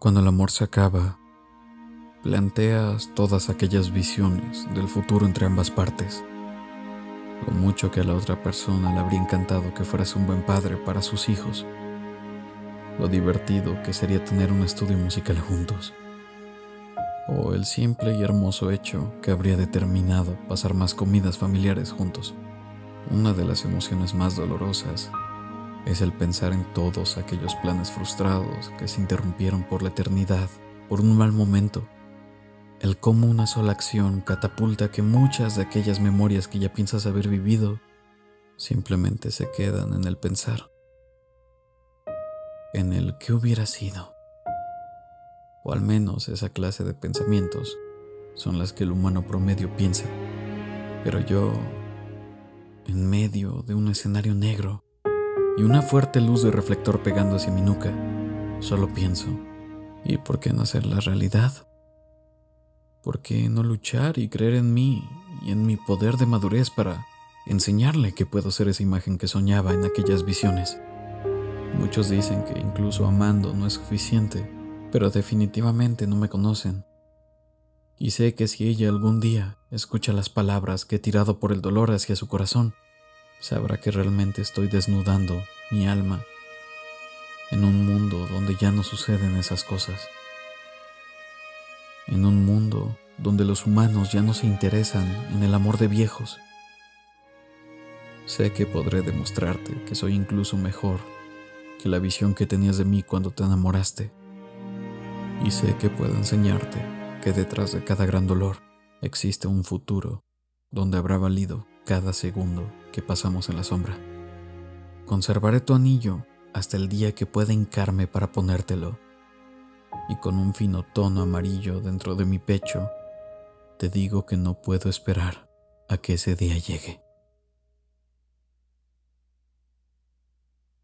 Cuando el amor se acaba, planteas todas aquellas visiones del futuro entre ambas partes. Lo mucho que a la otra persona le habría encantado que fueras un buen padre para sus hijos. Lo divertido que sería tener un estudio musical juntos. O el simple y hermoso hecho que habría determinado pasar más comidas familiares juntos. Una de las emociones más dolorosas es el pensar en todos aquellos planes frustrados que se interrumpieron por la eternidad, por un mal momento. El cómo una sola acción catapulta que muchas de aquellas memorias que ya piensas haber vivido simplemente se quedan en el pensar, en el que hubiera sido. O al menos esa clase de pensamientos son las que el humano promedio piensa. Pero yo, en medio de un escenario negro, y una fuerte luz de reflector pegando hacia mi nuca. Solo pienso, ¿y por qué no hacer la realidad? ¿Por qué no luchar y creer en mí y en mi poder de madurez para enseñarle que puedo ser esa imagen que soñaba en aquellas visiones? Muchos dicen que incluso amando no es suficiente, pero definitivamente no me conocen. Y sé que si ella algún día escucha las palabras que he tirado por el dolor hacia su corazón, sabrá que realmente estoy desnudando mi alma en un mundo donde ya no suceden esas cosas. En un mundo donde los humanos ya no se interesan en el amor de viejos. Sé que podré demostrarte que soy incluso mejor que la visión que tenías de mí cuando te enamoraste. Y sé que puedo enseñarte que detrás de cada gran dolor existe un futuro donde habrá valido cada segundo que pasamos en la sombra. Conservaré tu anillo hasta el día que pueda hincarme para ponértelo, y con un fino tono amarillo dentro de mi pecho, te digo que no puedo esperar a que ese día llegue.